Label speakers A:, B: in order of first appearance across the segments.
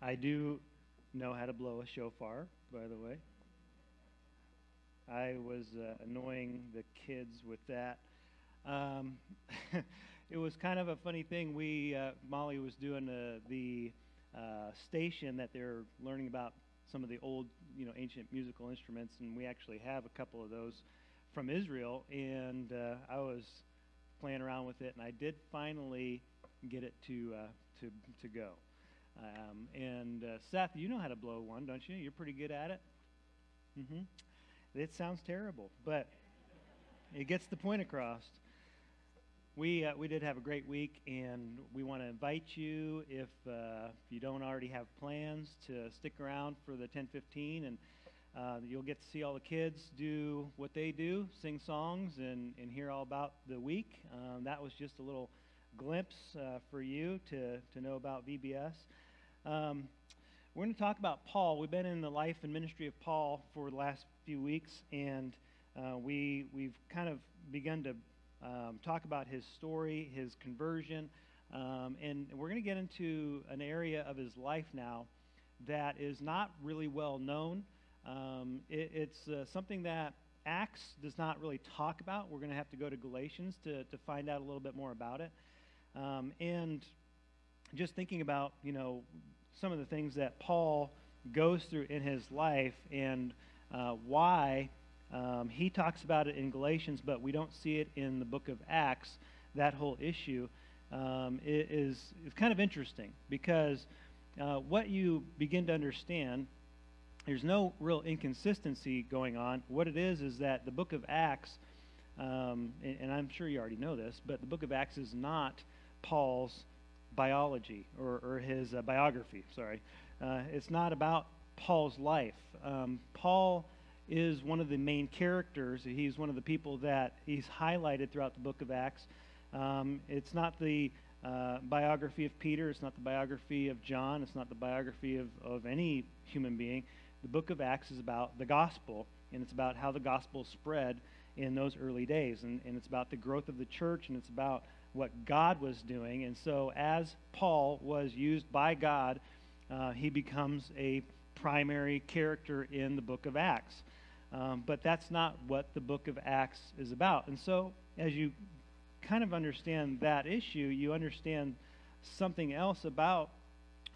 A: I do know how to blow a shofar, by the way. I was uh, annoying the kids with that. Um, it was kind of a funny thing. We uh, Molly was doing uh, the uh, station that they're learning about some of the old, you know, ancient musical instruments, and we actually have a couple of those from Israel. And uh, I was playing around with it, and I did finally get it to uh, to to go. Um, and uh, Seth, you know how to blow one, don't you? You're pretty good at it. Mm-hmm. It sounds terrible, but it gets the point across. We, uh, we did have a great week, and we want to invite you, if, uh, if you don't already have plans, to stick around for the 1015, and uh, you'll get to see all the kids do what they do, sing songs, and, and hear all about the week. Um, that was just a little glimpse uh, for you to, to know about VBS. Um, we're going to talk about Paul. We've been in the life and ministry of Paul for the last few weeks, and uh, we, we've kind of begun to um, talk about his story, his conversion, um, and we're going to get into an area of his life now that is not really well known. Um, it, it's uh, something that Acts does not really talk about. We're going to have to go to Galatians to, to find out a little bit more about it. Um, and just thinking about, you know, some of the things that Paul goes through in his life and uh, why um, he talks about it in Galatians, but we don't see it in the book of Acts. That whole issue um, is, is kind of interesting because uh, what you begin to understand, there's no real inconsistency going on. What it is is that the book of Acts, um, and, and I'm sure you already know this, but the book of Acts is not Paul's biology or, or his uh, biography. Sorry, uh, it's not about Paul's life. Um, Paul is one of the main characters. He's one of the people that he's highlighted throughout the book of Acts. Um, it's not the uh, biography of Peter. It's not the biography of John. It's not the biography of, of any human being. The book of Acts is about the gospel, and it's about how the gospel spread in those early days. And, and it's about the growth of the church, and it's about what God was doing. And so, as Paul was used by God, uh, he becomes a primary character in the book of Acts. Um, but that's not what the book of Acts is about. And so, as you kind of understand that issue, you understand something else about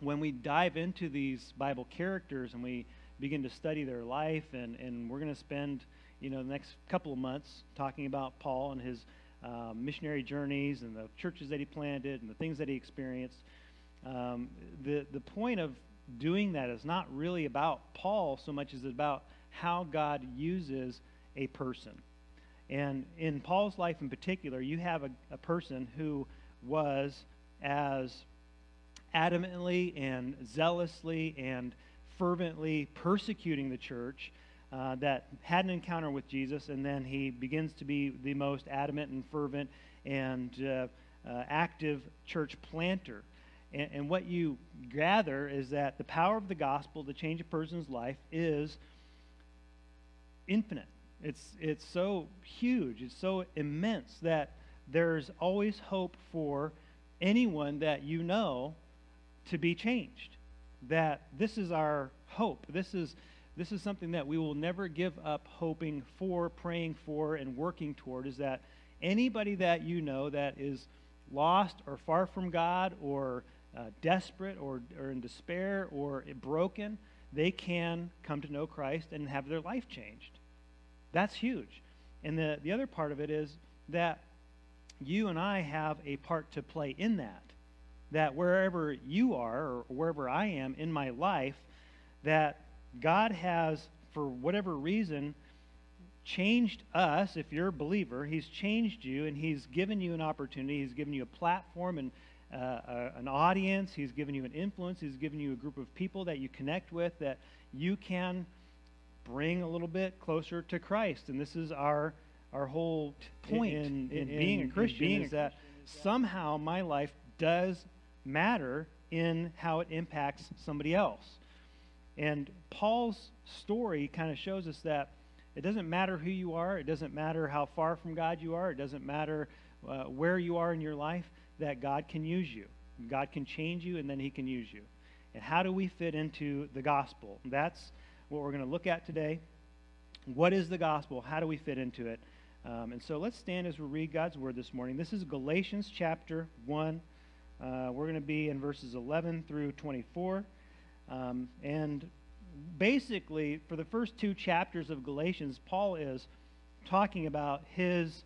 A: when we dive into these Bible characters and we begin to study their life, and, and we're going to spend you know the next couple of months talking about Paul and his um, missionary journeys and the churches that he planted and the things that he experienced. Um, the, the point of doing that is not really about Paul so much as about how God uses a person. And in Paul's life in particular, you have a, a person who was as adamantly and zealously and fervently persecuting the church uh, that had an encounter with Jesus, and then he begins to be the most adamant and fervent and uh, uh, active church planter. And, and, what you gather is that the power of the gospel to change a person's life is infinite. It's, it's so huge, it's so immense that there's always hope for anyone that you know to be changed. That this is our hope. This is this is something that we will never give up hoping for, praying for, and working toward is that anybody that you know that is lost or far from God or uh, desperate or, or in despair or broken, they can come to know Christ and have their life changed. That's huge. And the, the other part of it is that you and I have a part to play in that. That wherever you are or wherever I am in my life, that God has, for whatever reason, changed us. If you're a believer, He's changed you and He's given you an opportunity. He's given you a platform and uh, uh, an audience. He's given you an influence. He's given you a group of people that you connect with that you can bring a little bit closer to Christ. And this is our our whole point in, in, in being a Christian being is that somehow my life does matter in how it impacts somebody else. And Paul's story kind of shows us that it doesn't matter who you are, it doesn't matter how far from God you are, it doesn't matter uh, where you are in your life, that God can use you. God can change you, and then He can use you. and how do we fit into the gospel? That's what we're going to look at today. What is the gospel? How do we fit into it? Um, and so let's stand as we read God's word this morning. This is Galatians chapter 1. Uh, we're going to be in verses 11 through 24. Um, and basically, for the first two chapters of Galatians, Paul is talking about his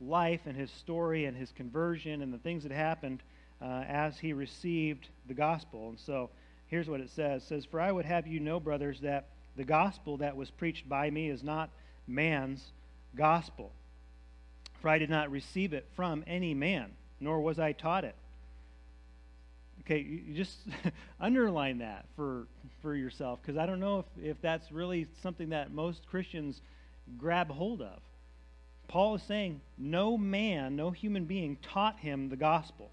A: life and his story and his conversion and the things that happened uh, as he received the gospel. And so here's what it says. It says, For I would have you know, brothers, that the gospel that was preached by me is not man's gospel. For I did not receive it from any man, nor was I taught it. Okay, you just underline that for, for yourself, because I don't know if, if that's really something that most Christians grab hold of. Paul is saying no man, no human being taught him the gospel.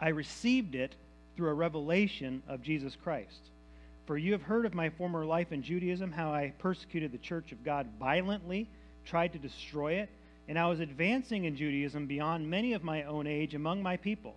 A: I received it through a revelation of Jesus Christ. For you have heard of my former life in Judaism, how I persecuted the church of God violently, tried to destroy it, and I was advancing in Judaism beyond many of my own age among my people.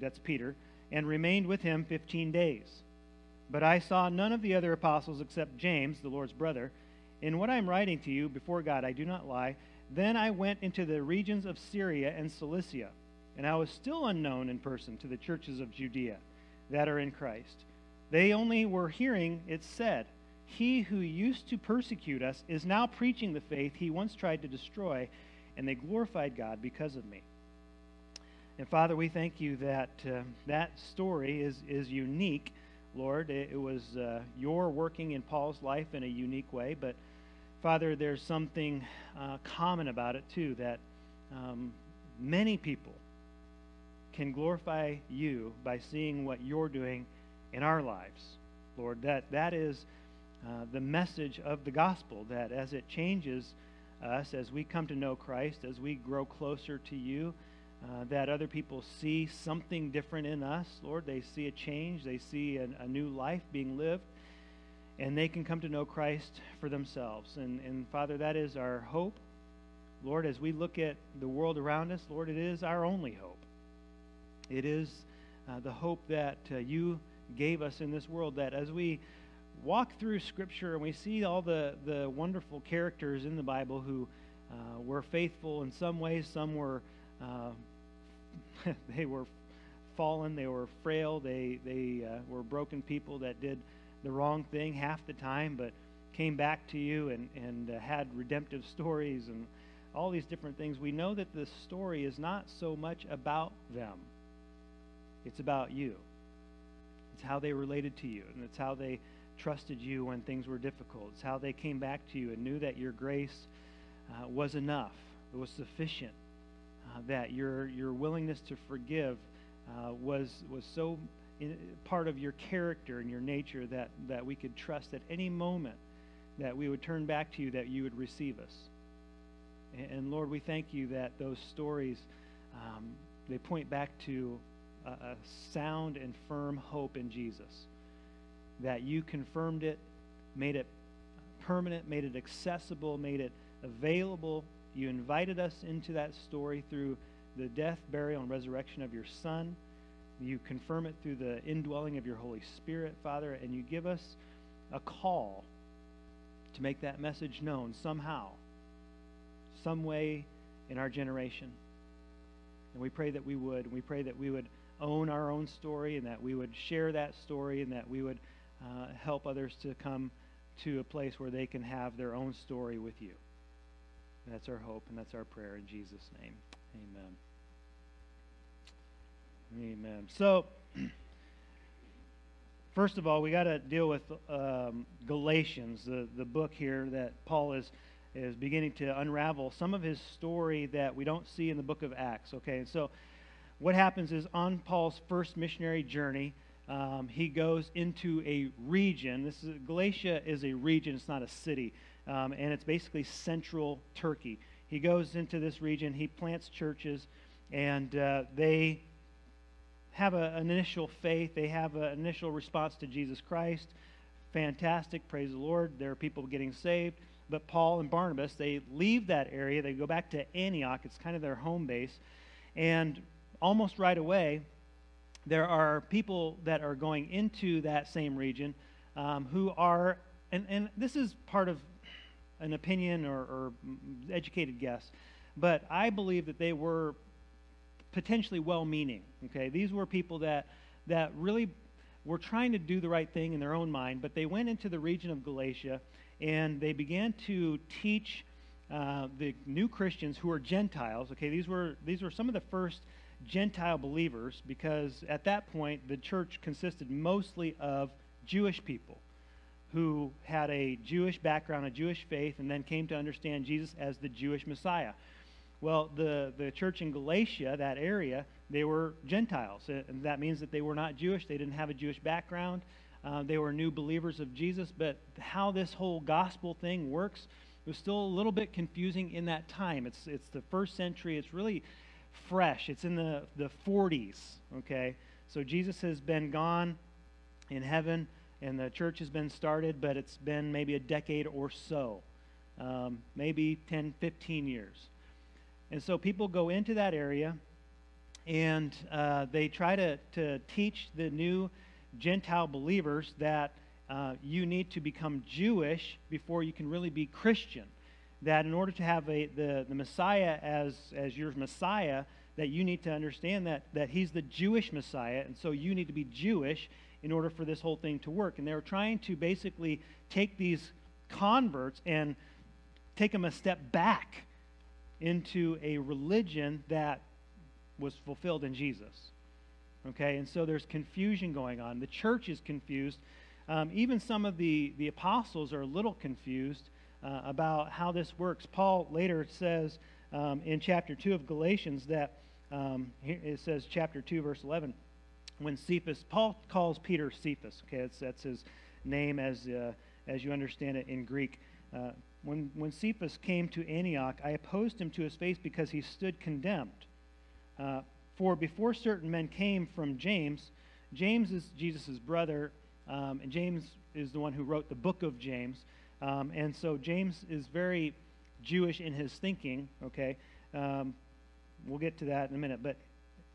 A: that's Peter, and remained with him fifteen days. But I saw none of the other apostles except James, the Lord's brother. In what I am writing to you, before God, I do not lie. Then I went into the regions of Syria and Cilicia, and I was still unknown in person to the churches of Judea that are in Christ. They only were hearing it said, He who used to persecute us is now preaching the faith he once tried to destroy, and they glorified God because of me. And Father, we thank you that uh, that story is, is unique, Lord. It, it was uh, your working in Paul's life in a unique way, but Father, there's something uh, common about it too that um, many people can glorify you by seeing what you're doing in our lives, Lord. That, that is uh, the message of the gospel, that as it changes us, as we come to know Christ, as we grow closer to you, uh, that other people see something different in us, Lord. They see a change, they see an, a new life being lived, and they can come to know Christ for themselves. And, and Father, that is our hope. Lord, as we look at the world around us, Lord, it is our only hope. It is uh, the hope that uh, you gave us in this world. That as we walk through Scripture and we see all the, the wonderful characters in the Bible who uh, were faithful in some ways, some were uh, they were fallen, they were frail, they they uh, were broken people that did the wrong thing half the time, but came back to you and and uh, had redemptive stories and all these different things. We know that the story is not so much about them; it's about you. It's how they related to you, and it's how they trusted you when things were difficult. It's how they came back to you and knew that your grace uh, was enough, it was sufficient, that your, your willingness to forgive uh, was, was so in, part of your character and your nature that, that we could trust at any moment that we would turn back to you, that you would receive us. And, and Lord, we thank you that those stories, um, they point back to a, a sound and firm hope in Jesus. That you confirmed it, made it permanent, made it accessible, made it available. You invited us into that story through the death, burial, and resurrection of your Son. You confirm it through the indwelling of your Holy Spirit, Father, and you give us a call to make that message known somehow, some way in our generation. And we pray that we would. And we pray that we would own our own story and that we would share that story and that we would uh, help others to come to a place where they can have their own story with you. That's our hope and that's our prayer in Jesus' name. Amen. Amen. So, first of all, we got to deal with um, Galatians, the, the book here that Paul is is beginning to unravel some of his story that we don't see in the book of Acts. Okay, and so what happens is on Paul's first missionary journey, um, he goes into a region. This is, Galatia is a region, it's not a city. Um, and it's basically central Turkey. He goes into this region, he plants churches, and uh, they have a, an initial faith, they have an initial response to Jesus Christ. Fantastic, praise the Lord. There are people getting saved. But Paul and Barnabas, they leave that area, they go back to Antioch, it's kind of their home base. And almost right away, there are people that are going into that same region um, who are, and, and this is part of an opinion or, or educated guess, but I believe that they were potentially well-meaning. Okay, these were people that that really were trying to do the right thing in their own mind, but they went into the region of Galatia and they began to teach uh, the new Christians who are Gentiles. Okay, these were these were some of the first Gentile believers because at that point the church consisted mostly of Jewish people who had a Jewish background, a Jewish faith, and then came to understand Jesus as the Jewish Messiah. Well, the, the church in Galatia, that area, they were Gentiles. And that means that they were not Jewish. They didn't have a Jewish background. Uh, they were new believers of Jesus. But how this whole gospel thing works was still a little bit confusing in that time. It's, it's the first century. It's really fresh. It's in the, the 40s, okay? So Jesus has been gone in heaven and the church has been started, but it's been maybe a decade or so, um, maybe 10, 15 years. And so people go into that area and uh, they try to, to teach the new Gentile believers that uh, you need to become Jewish before you can really be Christian. That in order to have a, the, the Messiah as, as your Messiah, that you need to understand that, that he's the Jewish Messiah, and so you need to be Jewish in order for this whole thing to work. And they were trying to basically take these converts and take them a step back into a religion that was fulfilled in Jesus. Okay, and so there's confusion going on. The church is confused. Um, even some of the, the apostles are a little confused uh, about how this works. Paul later says um, in chapter 2 of Galatians that um, it says, chapter 2, verse 11, when Cephas, Paul calls Peter Cephas, okay, that's, that's his name as, uh, as you understand it in Greek. Uh, when, when Cephas came to Antioch, I opposed him to his face because he stood condemned. Uh, for before certain men came from James, James is Jesus' brother, um, and James is the one who wrote the book of James. Um, and so James is very Jewish in his thinking, okay? Um, we'll get to that in a minute. But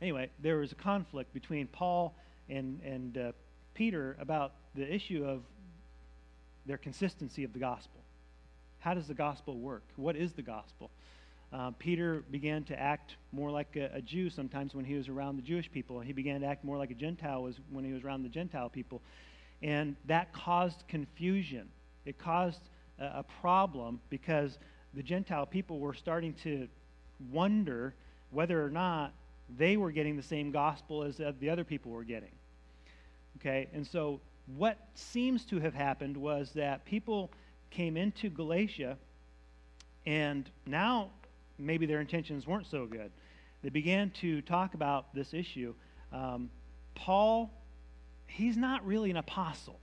A: Anyway, there was a conflict between Paul and, and uh, Peter about the issue of their consistency of the gospel. How does the gospel work? What is the gospel? Uh, Peter began to act more like a, a, Jew sometimes when he was around the Jewish people. He began to act more like a Gentile was when he was around the Gentile people. And that caused confusion. It caused a, a problem because the Gentile people were starting to wonder whether or not they were getting the same gospel as the other people were getting. Okay, and so what seems to have happened was that people came into Galatia, and now maybe their intentions weren't so good. They began to talk about this issue. Um, Paul, he's not really an apostle.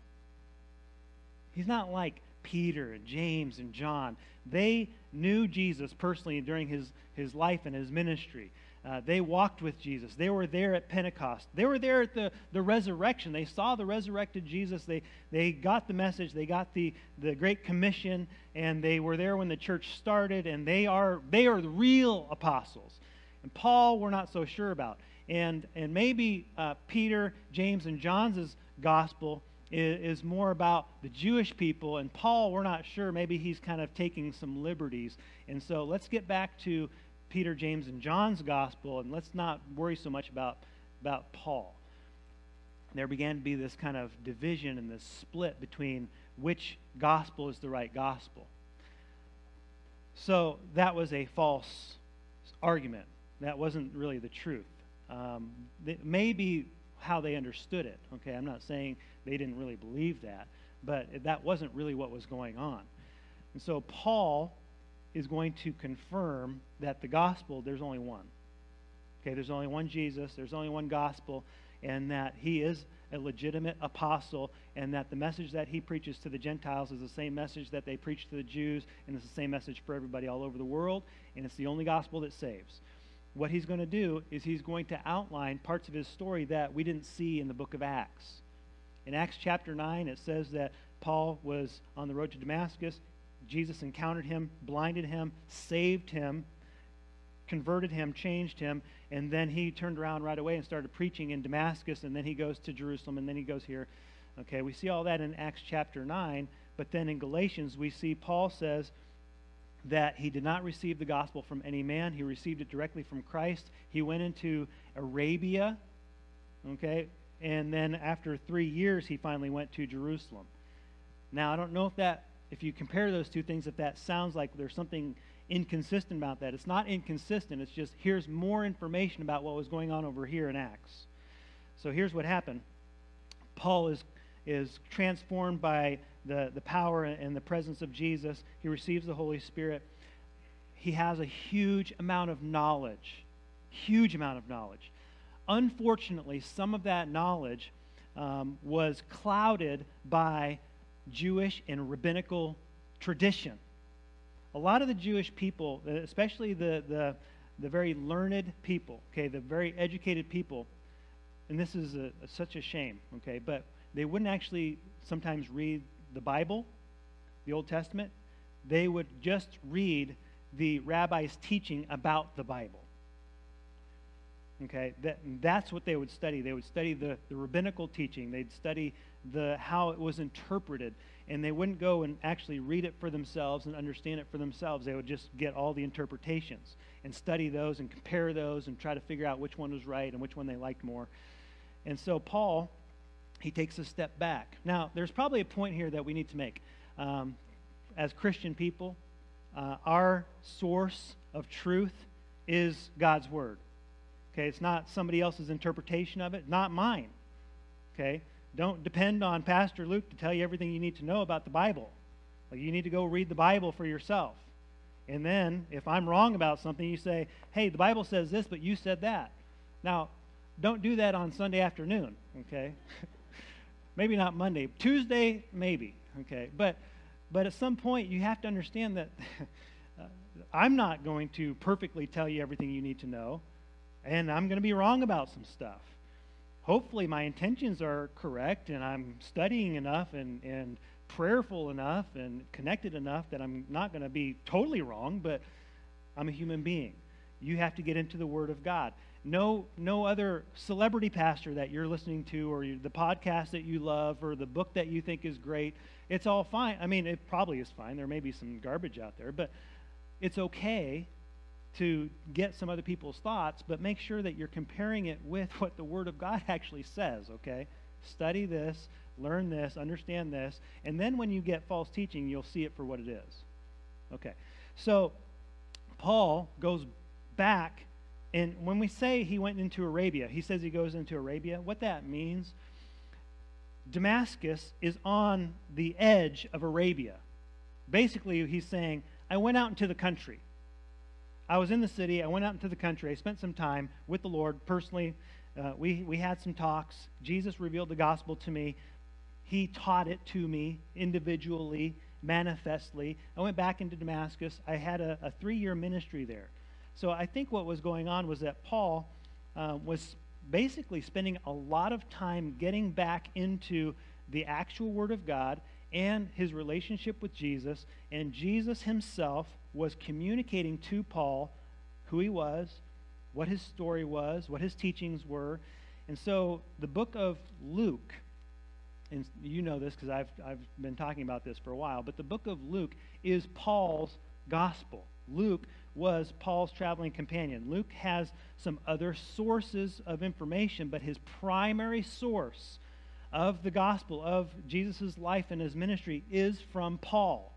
A: He's not like Peter and James and John. They knew Jesus personally during his, his life and his ministry. Uh, they walked with Jesus. They were there at Pentecost. They were there at the, the resurrection. They saw the resurrected Jesus. They, they got the message. They got the, the Great Commission, and they were there when the church started, and they are, they are the real apostles. And Paul, we're not so sure about. And, and maybe uh, Peter, James, and John's gospel is, is more about the Jewish people, and Paul, we're not sure. Maybe he's kind of taking some liberties. And so let's get back to Peter, James, and John's gospel, and let's not worry so much about, about Paul. there began to be this kind of division and this split between which gospel is the right gospel. So that was a false argument. That wasn't really the truth. Um, it may be how they understood it. Okay, I'm not saying they didn't really believe that, but that wasn't really what was going on. And so Paul is going to confirm that the gospel, there's only one. Okay, there's only one Jesus, there's only one gospel, and that he is a legitimate apostle, and that the message that he preaches to the Gentiles is the same message that they preach to the Jews, and it's the same message for everybody all over the world, and it's the only gospel that saves. What he's going to do is he's going to outline parts of his story that we didn't see in the book of Acts. In Acts chapter 9, it says that Paul was on the road to Damascus. Jesus encountered him, blinded him, saved him, converted him, changed him, and then he turned around right away and started preaching in Damascus, and then he goes to Jerusalem, and then he goes here. Okay, we see all that in Acts chapter 9, but then in Galatians, we see Paul says that he did not receive the gospel from any man, he received it directly from Christ. He went into Arabia, okay, and then after three years, he finally went to Jerusalem. Now, I don't know if that, if you compare those two things, if that sounds like there's something inconsistent about that. It's not inconsistent, it's just here's more information about what was going on over here in Acts. So here's what happened Paul is, is transformed by the, the power and the presence of Jesus, he receives the Holy Spirit. He has a huge amount of knowledge, huge amount of knowledge. Unfortunately, some of that knowledge um, was clouded by Jewish and rabbinical tradition a lot of the Jewish people, uh, especially the, the, the very learned people, okay, the very educated people, and this is a, a, such a shame, okay, but they wouldn't actually sometimes read the Bible, the Old Testament. They would just read the rabbi's teaching about the Bible. Okay, that, that's what they would study. They would study the, the rabbinical teaching. They'd study the, how it was interpreted and they wouldn't go and actually read it for themselves and understand it for themselves. They would just get all the interpretations and study those and compare those and try to figure out which one was right and which one they liked more. And so Paul, he takes a step back. Now, there's probably a point here that we need to make. Um, as Christian people, uh, our source of truth is God's Word. Okay, it's not somebody else's interpretation of it, not mine. Okay, don't depend on Pastor Luke to tell you everything you need to know about the Bible. Like you need to go read the Bible for yourself. And then, if I'm wrong about something, you say, hey, the Bible says this, but you said that. Now, don't do that on Sunday afternoon, okay? maybe not Monday. Tuesday, maybe, okay? But, but at some point, you have to understand that I'm not going to perfectly tell you everything you need to know, and I'm going to be wrong about some stuff hopefully my intentions are correct and I'm studying enough and, and prayerful enough and connected enough that I'm not going to be totally wrong, but I'm a human being. You have to get into the Word of God. No, no other celebrity pastor that you're listening to, or the podcast that you love, or the book that you think is great, it's all fine. I mean, it probably is fine. There may be some garbage out there, but it's okay to get some other people's thoughts, but make sure that you're comparing it with what the Word of God actually says, okay? Study this, learn this, understand this, and then when you get false teaching, you'll see it for what it is. Okay. So, Paul goes back, and when we say he went into Arabia, he says he goes into Arabia. What that means, Damascus is on the edge of Arabia. Basically, he's saying, I went out into the country. I was in the city. I went out into the country. I spent some time with the Lord personally. Uh, we, we had some talks. Jesus revealed the gospel to me. He taught it to me individually, manifestly. I went back into Damascus. I had a, a three year ministry there. So I think what was going on was that Paul uh, was basically spending a lot of time getting back into the actual Word of God and his relationship with Jesus. And Jesus himself was communicating to Paul who he was, what his story was, what his teachings were. And so the book of Luke, and you know this because I've, I've been talking about this for a while, but the book of Luke is Paul's gospel. Luke was Paul's traveling companion. Luke has some other sources of information, but his primary source of the gospel, of Jesus' life and his ministry, is from Paul.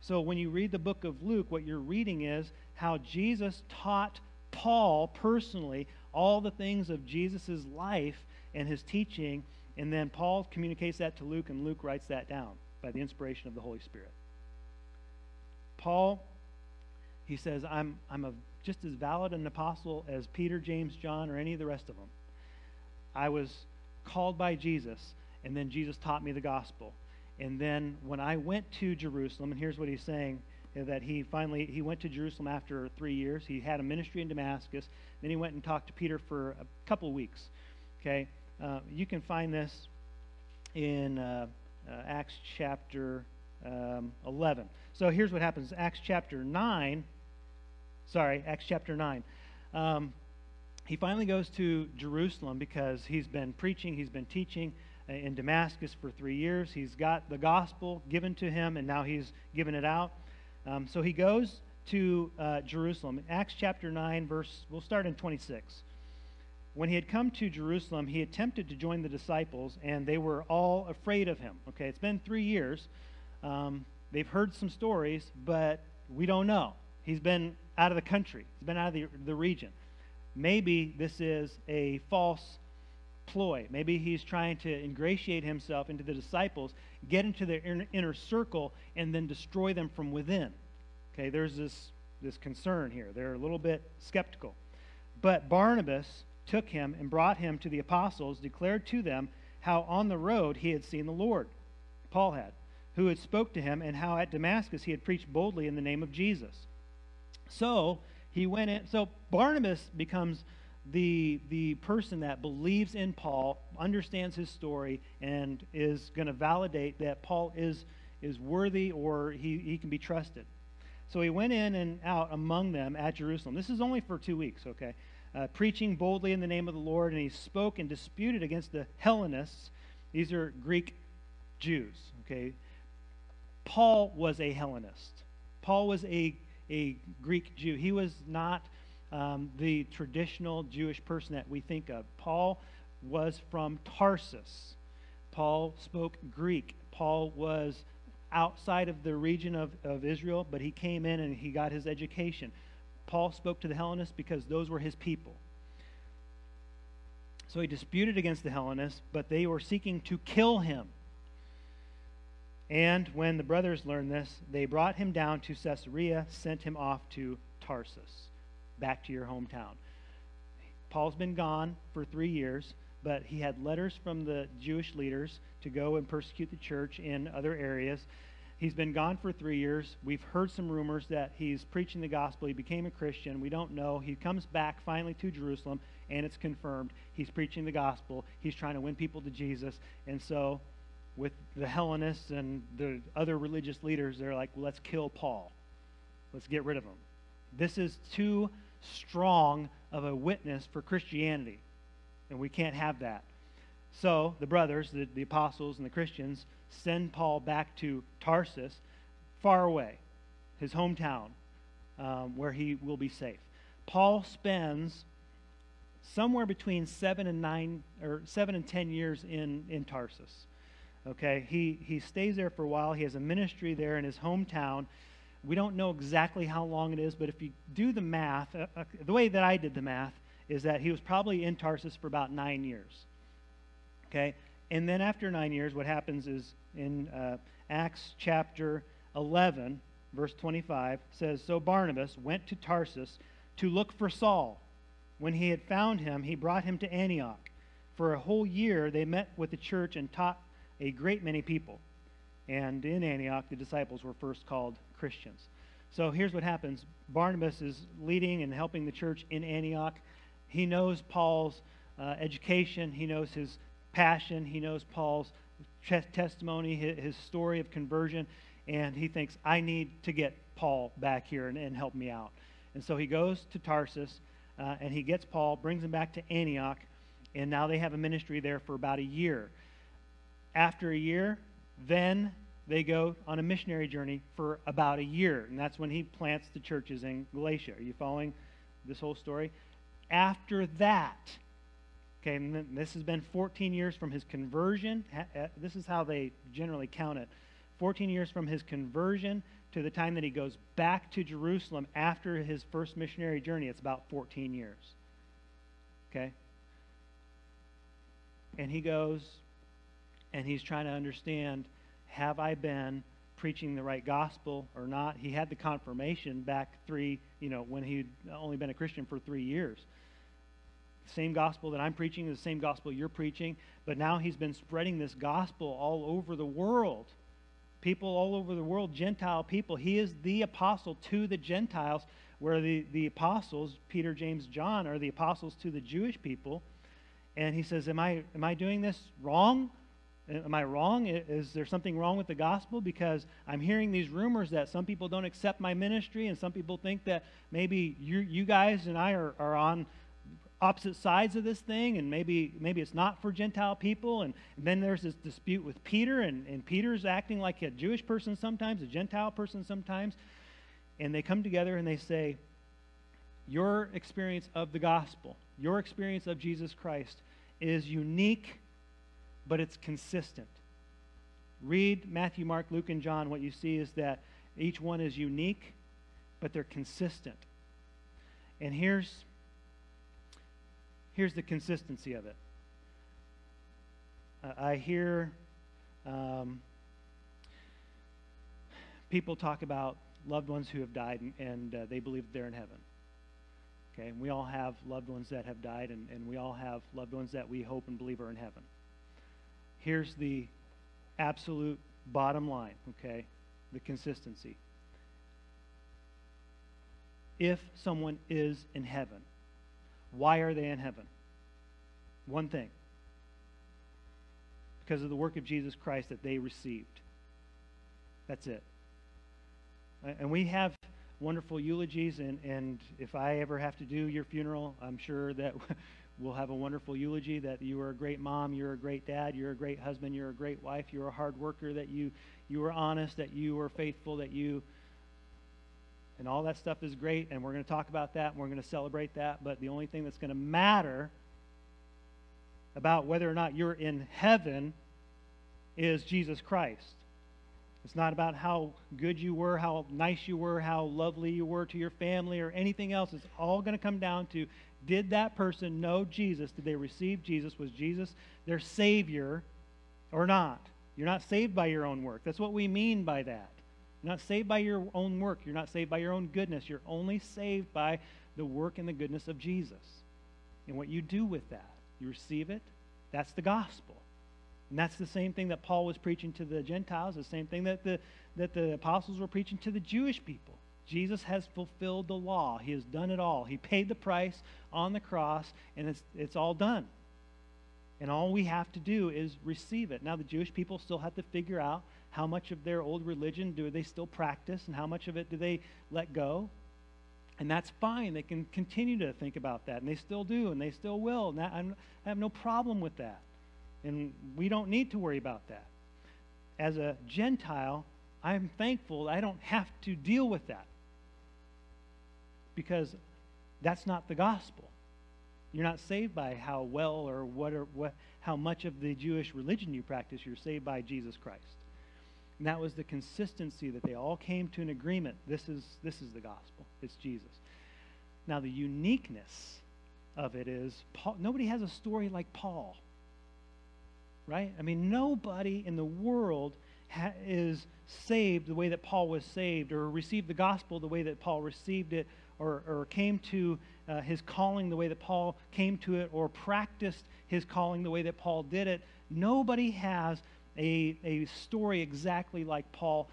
A: So when you read the book of Luke, what you're reading is how Jesus taught Paul personally all the things of Jesus' life and his teaching, and then Paul communicates that to Luke, and Luke writes that down by the inspiration of the Holy Spirit. Paul, he says, I'm, I'm a, just as valid an apostle as Peter, James, John, or any of the rest of them. I was called by Jesus, and then Jesus taught me the gospel. And then when I went to Jerusalem, and here's what he's saying that he finally he went to Jerusalem after three years. He had a ministry in Damascus. Then he went and talked to Peter for a couple weeks. Okay, uh, you can find this in uh, uh, Acts chapter um, 11. So here's what happens: Acts chapter 9. Sorry, Acts chapter 9. Um, he finally goes to Jerusalem because he's been preaching, he's been teaching uh, in Damascus for three years. He's got the gospel given to him, and now he's given it out. Um, so he goes to uh, Jerusalem. Acts chapter 9, verse, we'll start in 26. When he had come to Jerusalem, he attempted to join the disciples, and they were all afraid of him. Okay, it's been three years. Um, they've heard some stories, but we don't know. He's been out of the country, he's been out of the, the region. Maybe this is a false ploy. Maybe he's trying to ingratiate himself into the disciples, get into their inner, inner circle, and then destroy them from within. Okay, there's this, this concern here. They're a little bit skeptical. But Barnabas took him and brought him to the apostles, declared to them how on the road he had seen the Lord, Paul had, who had spoke to him, and how at Damascus he had preached boldly in the name of Jesus. So he went in. So Barnabas becomes the, the person that believes in Paul, understands his story, and is going to validate that Paul is, is worthy or he, he can be trusted. So he went in and out among them at Jerusalem. This is only for two weeks, okay? Uh, preaching boldly in the name of the Lord, and he spoke and disputed against the Hellenists. These are Greek Jews, okay? Paul was a Hellenist. Paul was a, a Greek Jew. He was not um, the traditional Jewish person that we think of. Paul was from Tarsus. Paul spoke Greek. Paul was outside of the region of, of Israel, but he came in and he got his education. Paul spoke to the Hellenists because those were his people. So he disputed against the Hellenists, but they were seeking to kill him. And when the brothers learned this, they brought him down to Caesarea, sent him off to Tarsus back to your hometown. Paul's been gone for three years, but he had letters from the Jewish leaders to go and persecute the church in other areas. He's been gone for three years. We've heard some rumors that he's preaching the gospel. He became a Christian. We don't know. He comes back finally to Jerusalem, and it's confirmed. He's preaching the gospel. He's trying to win people to Jesus. And so, with the Hellenists and the other religious leaders, they're like, let's kill Paul. Let's get rid of him. This is too strong of a witness for Christianity. And we can't have that. So the brothers, the, the apostles, and the Christians send Paul back to Tarsus, far away, his hometown, um, where he will be safe. Paul spends somewhere between seven and nine or seven and ten years in, in Tarsus. Okay, he, he stays there for a while. He has a ministry there in his hometown. We don't know exactly how long it is, but if you do the math, uh, uh, the way that I did the math is that he was probably in Tarsus for about nine years. Okay? And then after nine years, what happens is in uh, Acts chapter 11, verse 25, says So Barnabas went to Tarsus to look for Saul. When he had found him, he brought him to Antioch. For a whole year, they met with the church and taught a great many people. And in Antioch, the disciples were first called Christians. So here's what happens Barnabas is leading and helping the church in Antioch. He knows Paul's uh, education, he knows his passion, he knows Paul's testimony, his, story of conversion, and he thinks, I need to get Paul back here and, and help me out. And so he goes to Tarsus uh, and he gets Paul, brings him back to Antioch, and now they have a ministry there for about a year. After a year, then they go on a missionary journey for about a year, and that's when he plants the churches in Galatia. Are you following this whole story? After that, Okay, this has been 14 years from his conversion. Uh, this is how they generally count it 14 years from his conversion to the time that he goes back to Jerusalem after his first missionary journey. It's about 14 years. Okay? And he goes and he's trying to understand have I been preaching the right gospel or not? He had the confirmation back three, you know, when he'd only been a Christian for three years same gospel that I'm preaching is the same gospel you're preaching, but now he's been spreading this gospel all over the world. People all over the world, Gentile people. He is the apostle to the Gentiles, where the, the apostles, Peter, James, John, are the apostles to the Jewish people. And he says, Am I, am I doing this wrong? Am I wrong? Is there something wrong with the gospel? Because I'm hearing these rumors that some people don't accept my ministry, and some people think that maybe you, you guys and I are, are on opposite sides of this thing, and maybe maybe it's not for Gentile people. And, and then there's this dispute with Peter, and, and Peter's acting like a Jewish person sometimes, a Gentile person sometimes. And they come together and they say, Your experience of the gospel, your experience of Jesus Christ is unique, but it's consistent. Read Matthew, Mark, Luke, and John. What you see is that each one is unique, but they're consistent. And here's here's the consistency of it. Uh, I hear um, people talk about loved ones who have died and, and uh, they believe they're in heaven. Okay, and we all have loved ones that have died, and, and we all have loved ones that we hope and believe are in heaven. Here's the absolute bottom line, okay? The consistency. If someone is in heaven, why are they in heaven? One thing because of the work of Jesus Christ that they received. That's it. And we have wonderful eulogies, and, and if I ever have to do your funeral, I'm sure that we'll have a wonderful eulogy that you were a great mom, you're a great dad, you're a great husband, you're a great wife, you're a hard worker, that you, you were honest, that you were faithful, that you and all that stuff is great, and we're going to talk about that, and we're going to celebrate that. But the only thing that's going to matter about whether or not you're in heaven is Jesus Christ. It's not about how good you were, how nice you were, how lovely you were to your family, or anything else. It's all going to come down to did that person know Jesus? Did they receive Jesus? Was Jesus their Savior or not? You're not saved by your own work. That's what we mean by that. You're not saved by your own work. You're not saved by your own goodness. You're only saved by the work and the goodness of Jesus. And what you do with that, you receive it, that's the gospel. And that's the same thing that Paul was preaching to the Gentiles, the same thing that the, that the apostles were preaching to the Jewish people. Jesus has fulfilled the law. He has done it all. He paid the price on the cross, and it's, it's all done. And all we have to do is receive it. Now, the Jewish people still have to figure out how much of their old religion do they still practice and how much of it do they let go. And that's fine. They can continue to think about that, and they still do, and they still will. And that, i have no problem with that. And we don't need to worry about that. As a Gentile, I'm thankful I don't have to deal with that because that's not the gospel. You're not saved by how well or what or what how much of the Jewish religion you practice. You're saved by Jesus Christ. And that was the consistency that they all came to an agreement. This is, this is the gospel. It's Jesus. Now, the uniqueness of it is Paul, nobody has a story like Paul. Right? I mean, nobody in the world ha- is saved the way that Paul was saved, or received the gospel the way that Paul received it, or, or came to uh, his calling the way that Paul came to it, or practiced his calling the way that Paul did it. Nobody has a, a story exactly like Paul.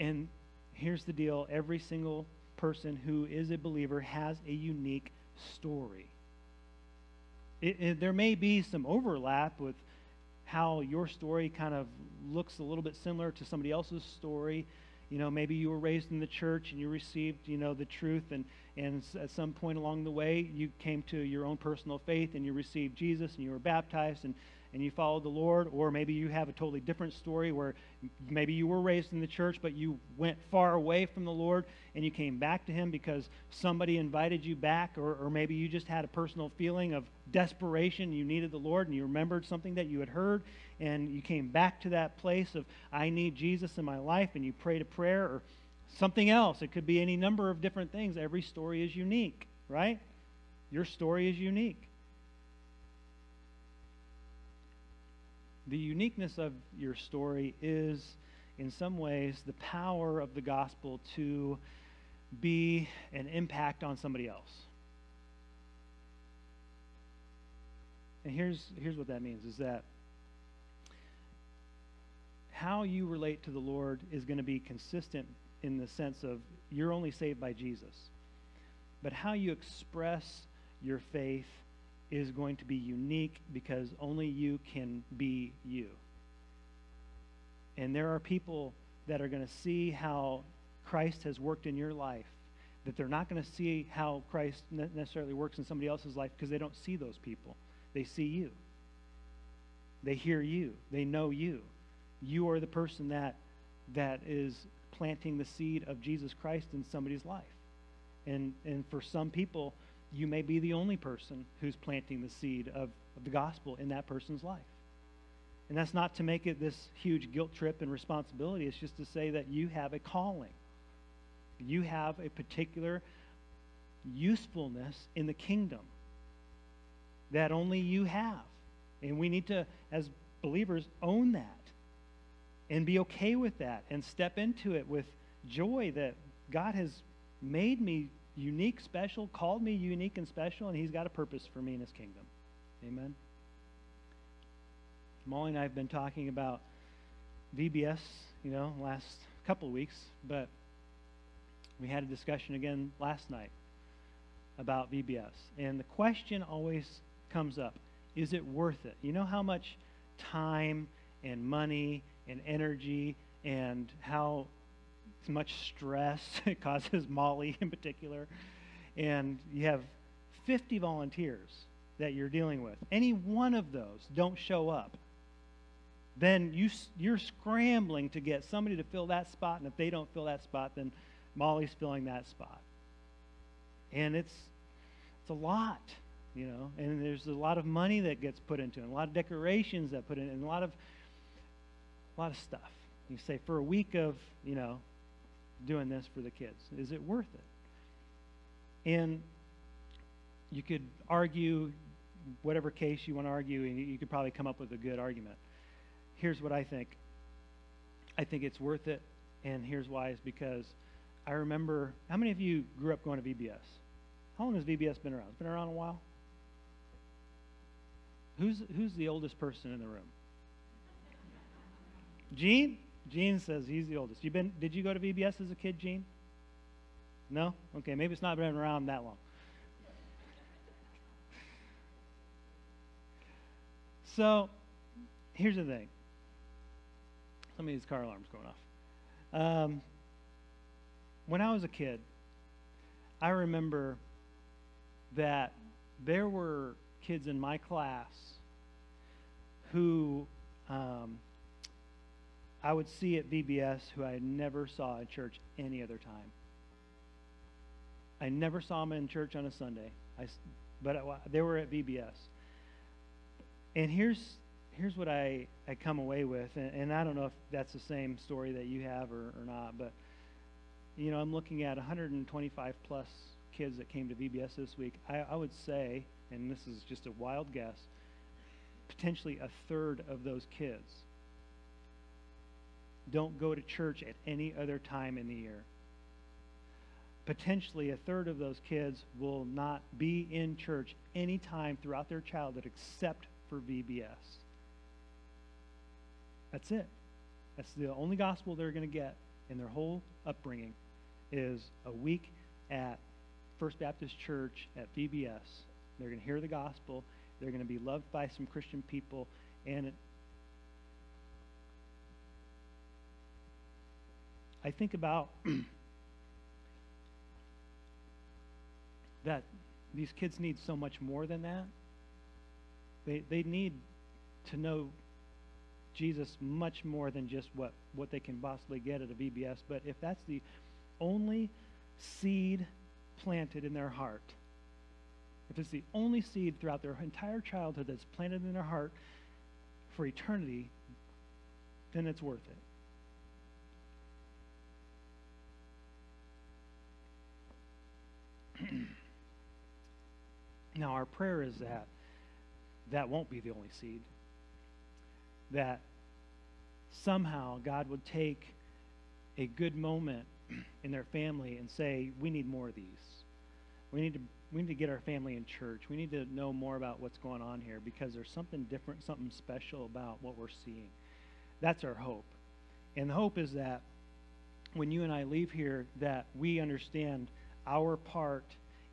A: And here's the deal every single person who is a believer has a unique story. It, it, there may be some overlap with how your story kind of looks a little bit similar to somebody else's story. You know, maybe you were raised in the church and you received, you know, the truth, and, and at some point along the way, you came to your own personal faith and you received Jesus and you were baptized, and, and you followed the Lord, or maybe you have a totally different story where maybe you were raised in the church, but you went far away from the Lord and you came back to Him because somebody invited you back, or, or maybe you just had a personal feeling of desperation. You needed the Lord and you remembered something that you had heard, and you came back to that place of, I need Jesus in my life, and you prayed a prayer, or something else. It could be any number of different things. Every story is unique, right? Your story is unique. The uniqueness of your story is, in some ways, the power of the gospel to be an impact on somebody else. And here's, here's what that means is that how you relate to the Lord is going to be consistent in the sense of you're only saved by Jesus. But how you express your faith is going to be unique because only you can be you. And there are people that are going to see how Christ has worked in your life, that they're not going to see how Christ necessarily works in somebody else's life because they don't see those people. They see you. They hear you. They know you. You are the person that that is planting the seed of Jesus Christ in somebody's life. And and for some people, you may be the only person who's planting the seed of, of the gospel in that person's life. And that's not to make it this huge guilt trip and responsibility. It's just to say that you have a calling. You have a particular usefulness in the kingdom that only you have. And we need to, as believers, own that and be okay with that and step into it with joy that God has made me unique, special, called me unique and special, and He's got a purpose for me in His kingdom. Amen. Molly and I have been talking about VBS, you know, last couple of weeks, but we had a discussion again last night about VBS. And the question always comes up is it worth it? You know how much time and money and energy and how much stress it causes Molly in particular. And you have 50 volunteers that you're dealing with. Any one of those don't show up. Then you, you're scrambling to get somebody to fill that spot, and if they don't fill that spot, then Molly's filling that spot. And it's, it's a lot, you know, and there's a lot of money that gets put into it, and a lot of decorations that put in, and a lot of, a lot of stuff. You say for a week of, you know, doing this for the kids? Is it worth it? And you could argue whatever case you want to argue, and you could probably come up with a good argument. Here's what I think I think it's worth it, and here's why is because I remember how many of you grew up going to VBS? How long has VBS been around? It's been around a while? Who's, who's the oldest person in the room? Gene? Gene says he's the oldest. You been? Did you go to VBS as a kid, Gene? No. Okay, maybe it's not been around that long. So, here's the thing. Some of these car alarms going off. Um, when I was a kid, I remember that there were kids in my class who um, I would see at VBS who I never saw in church any other time. I never saw them in church on a Sunday, I, but I, they were at VBS. And here's here's what I, I come away with, and, and I don't know if that's the same story that you have or, or not, but you know, I'm looking at 125 plus kids that came to VBS this week. I, I would say, and this is just a wild guess, potentially a third of those kids don't go to church at any other time in the year. Potentially, a third of those kids will not be in church any time throughout their childhood except for VBS. That's it. That's the only gospel they're going to get in their whole upbringing is a week at First Baptist Church at VBS. They're going to hear the gospel. They're going to be loved by some Christian people, and I think about that these kids need so much more than that. They, they need to know Jesus much more than just what, what they can possibly get at a VBS. But if that's the only seed planted in their heart, if it's the only seed throughout their entire childhood that's planted in their heart for eternity, then it's worth it. Now, our prayer is that that won't be the only seed. That somehow God would take a good moment in their family and say, we need more of these. We need to we need to get our family in church. We need to know more about what's going on here because there's something different, something special about what we're seeing. That's our hope. And the hope is that when you and I leave here that we understand our part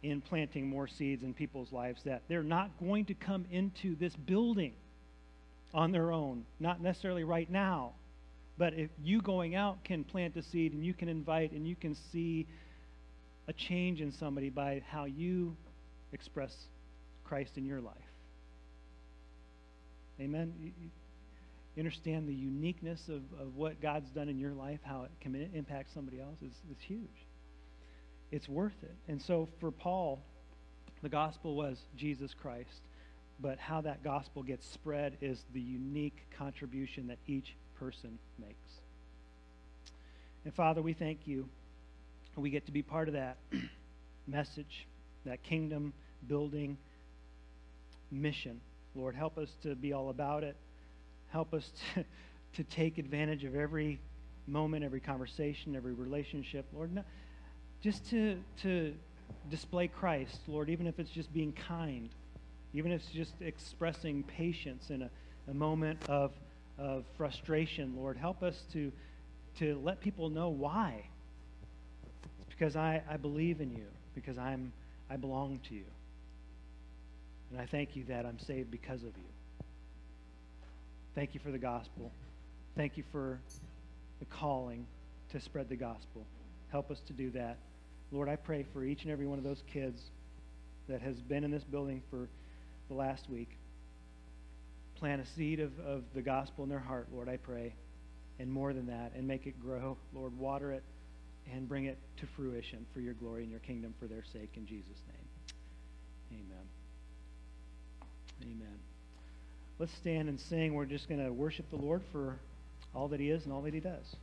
A: in planting more seeds in people's lives that they're not going to come into this building on their own, not necessarily right now. But if you going out can plant a seed and you can invite and you can see a change in somebody by how you express Christ in your life. Amen. You, understand the uniqueness of, of what God's done in your life, how it can impact somebody else is, is huge. It's worth it. And so for Paul, the gospel was Jesus Christ. But how that gospel gets spread is the unique contribution that each person makes. And Father, we thank you we get to be part of that message, that kingdom building mission. Lord, help us to be all about it. Help us to, to take advantage of every moment, every conversation, every relationship. Lord, no, just to, to display Christ, Lord, even if it's just being kind, even if it's just expressing patience in a, a moment of, of frustration, Lord, help us to, to let people know why It's because I, I believe in you, because I'm, I belong to you. And I thank you that I'm saved because of you. Thank you for the gospel. Thank you for the calling to spread the gospel. Help us to do that. Lord, I pray for each and every one of those kids that has been in this building for the last week. Plant a seed of, of the gospel in their heart, Lord, I pray. And more than that, and make it grow. Lord, water it and bring it to fruition for your glory and your kingdom for their sake in Jesus' name. Amen. Amen. Let's stand and sing. We're just going to worship the Lord for all that he is and all that he does.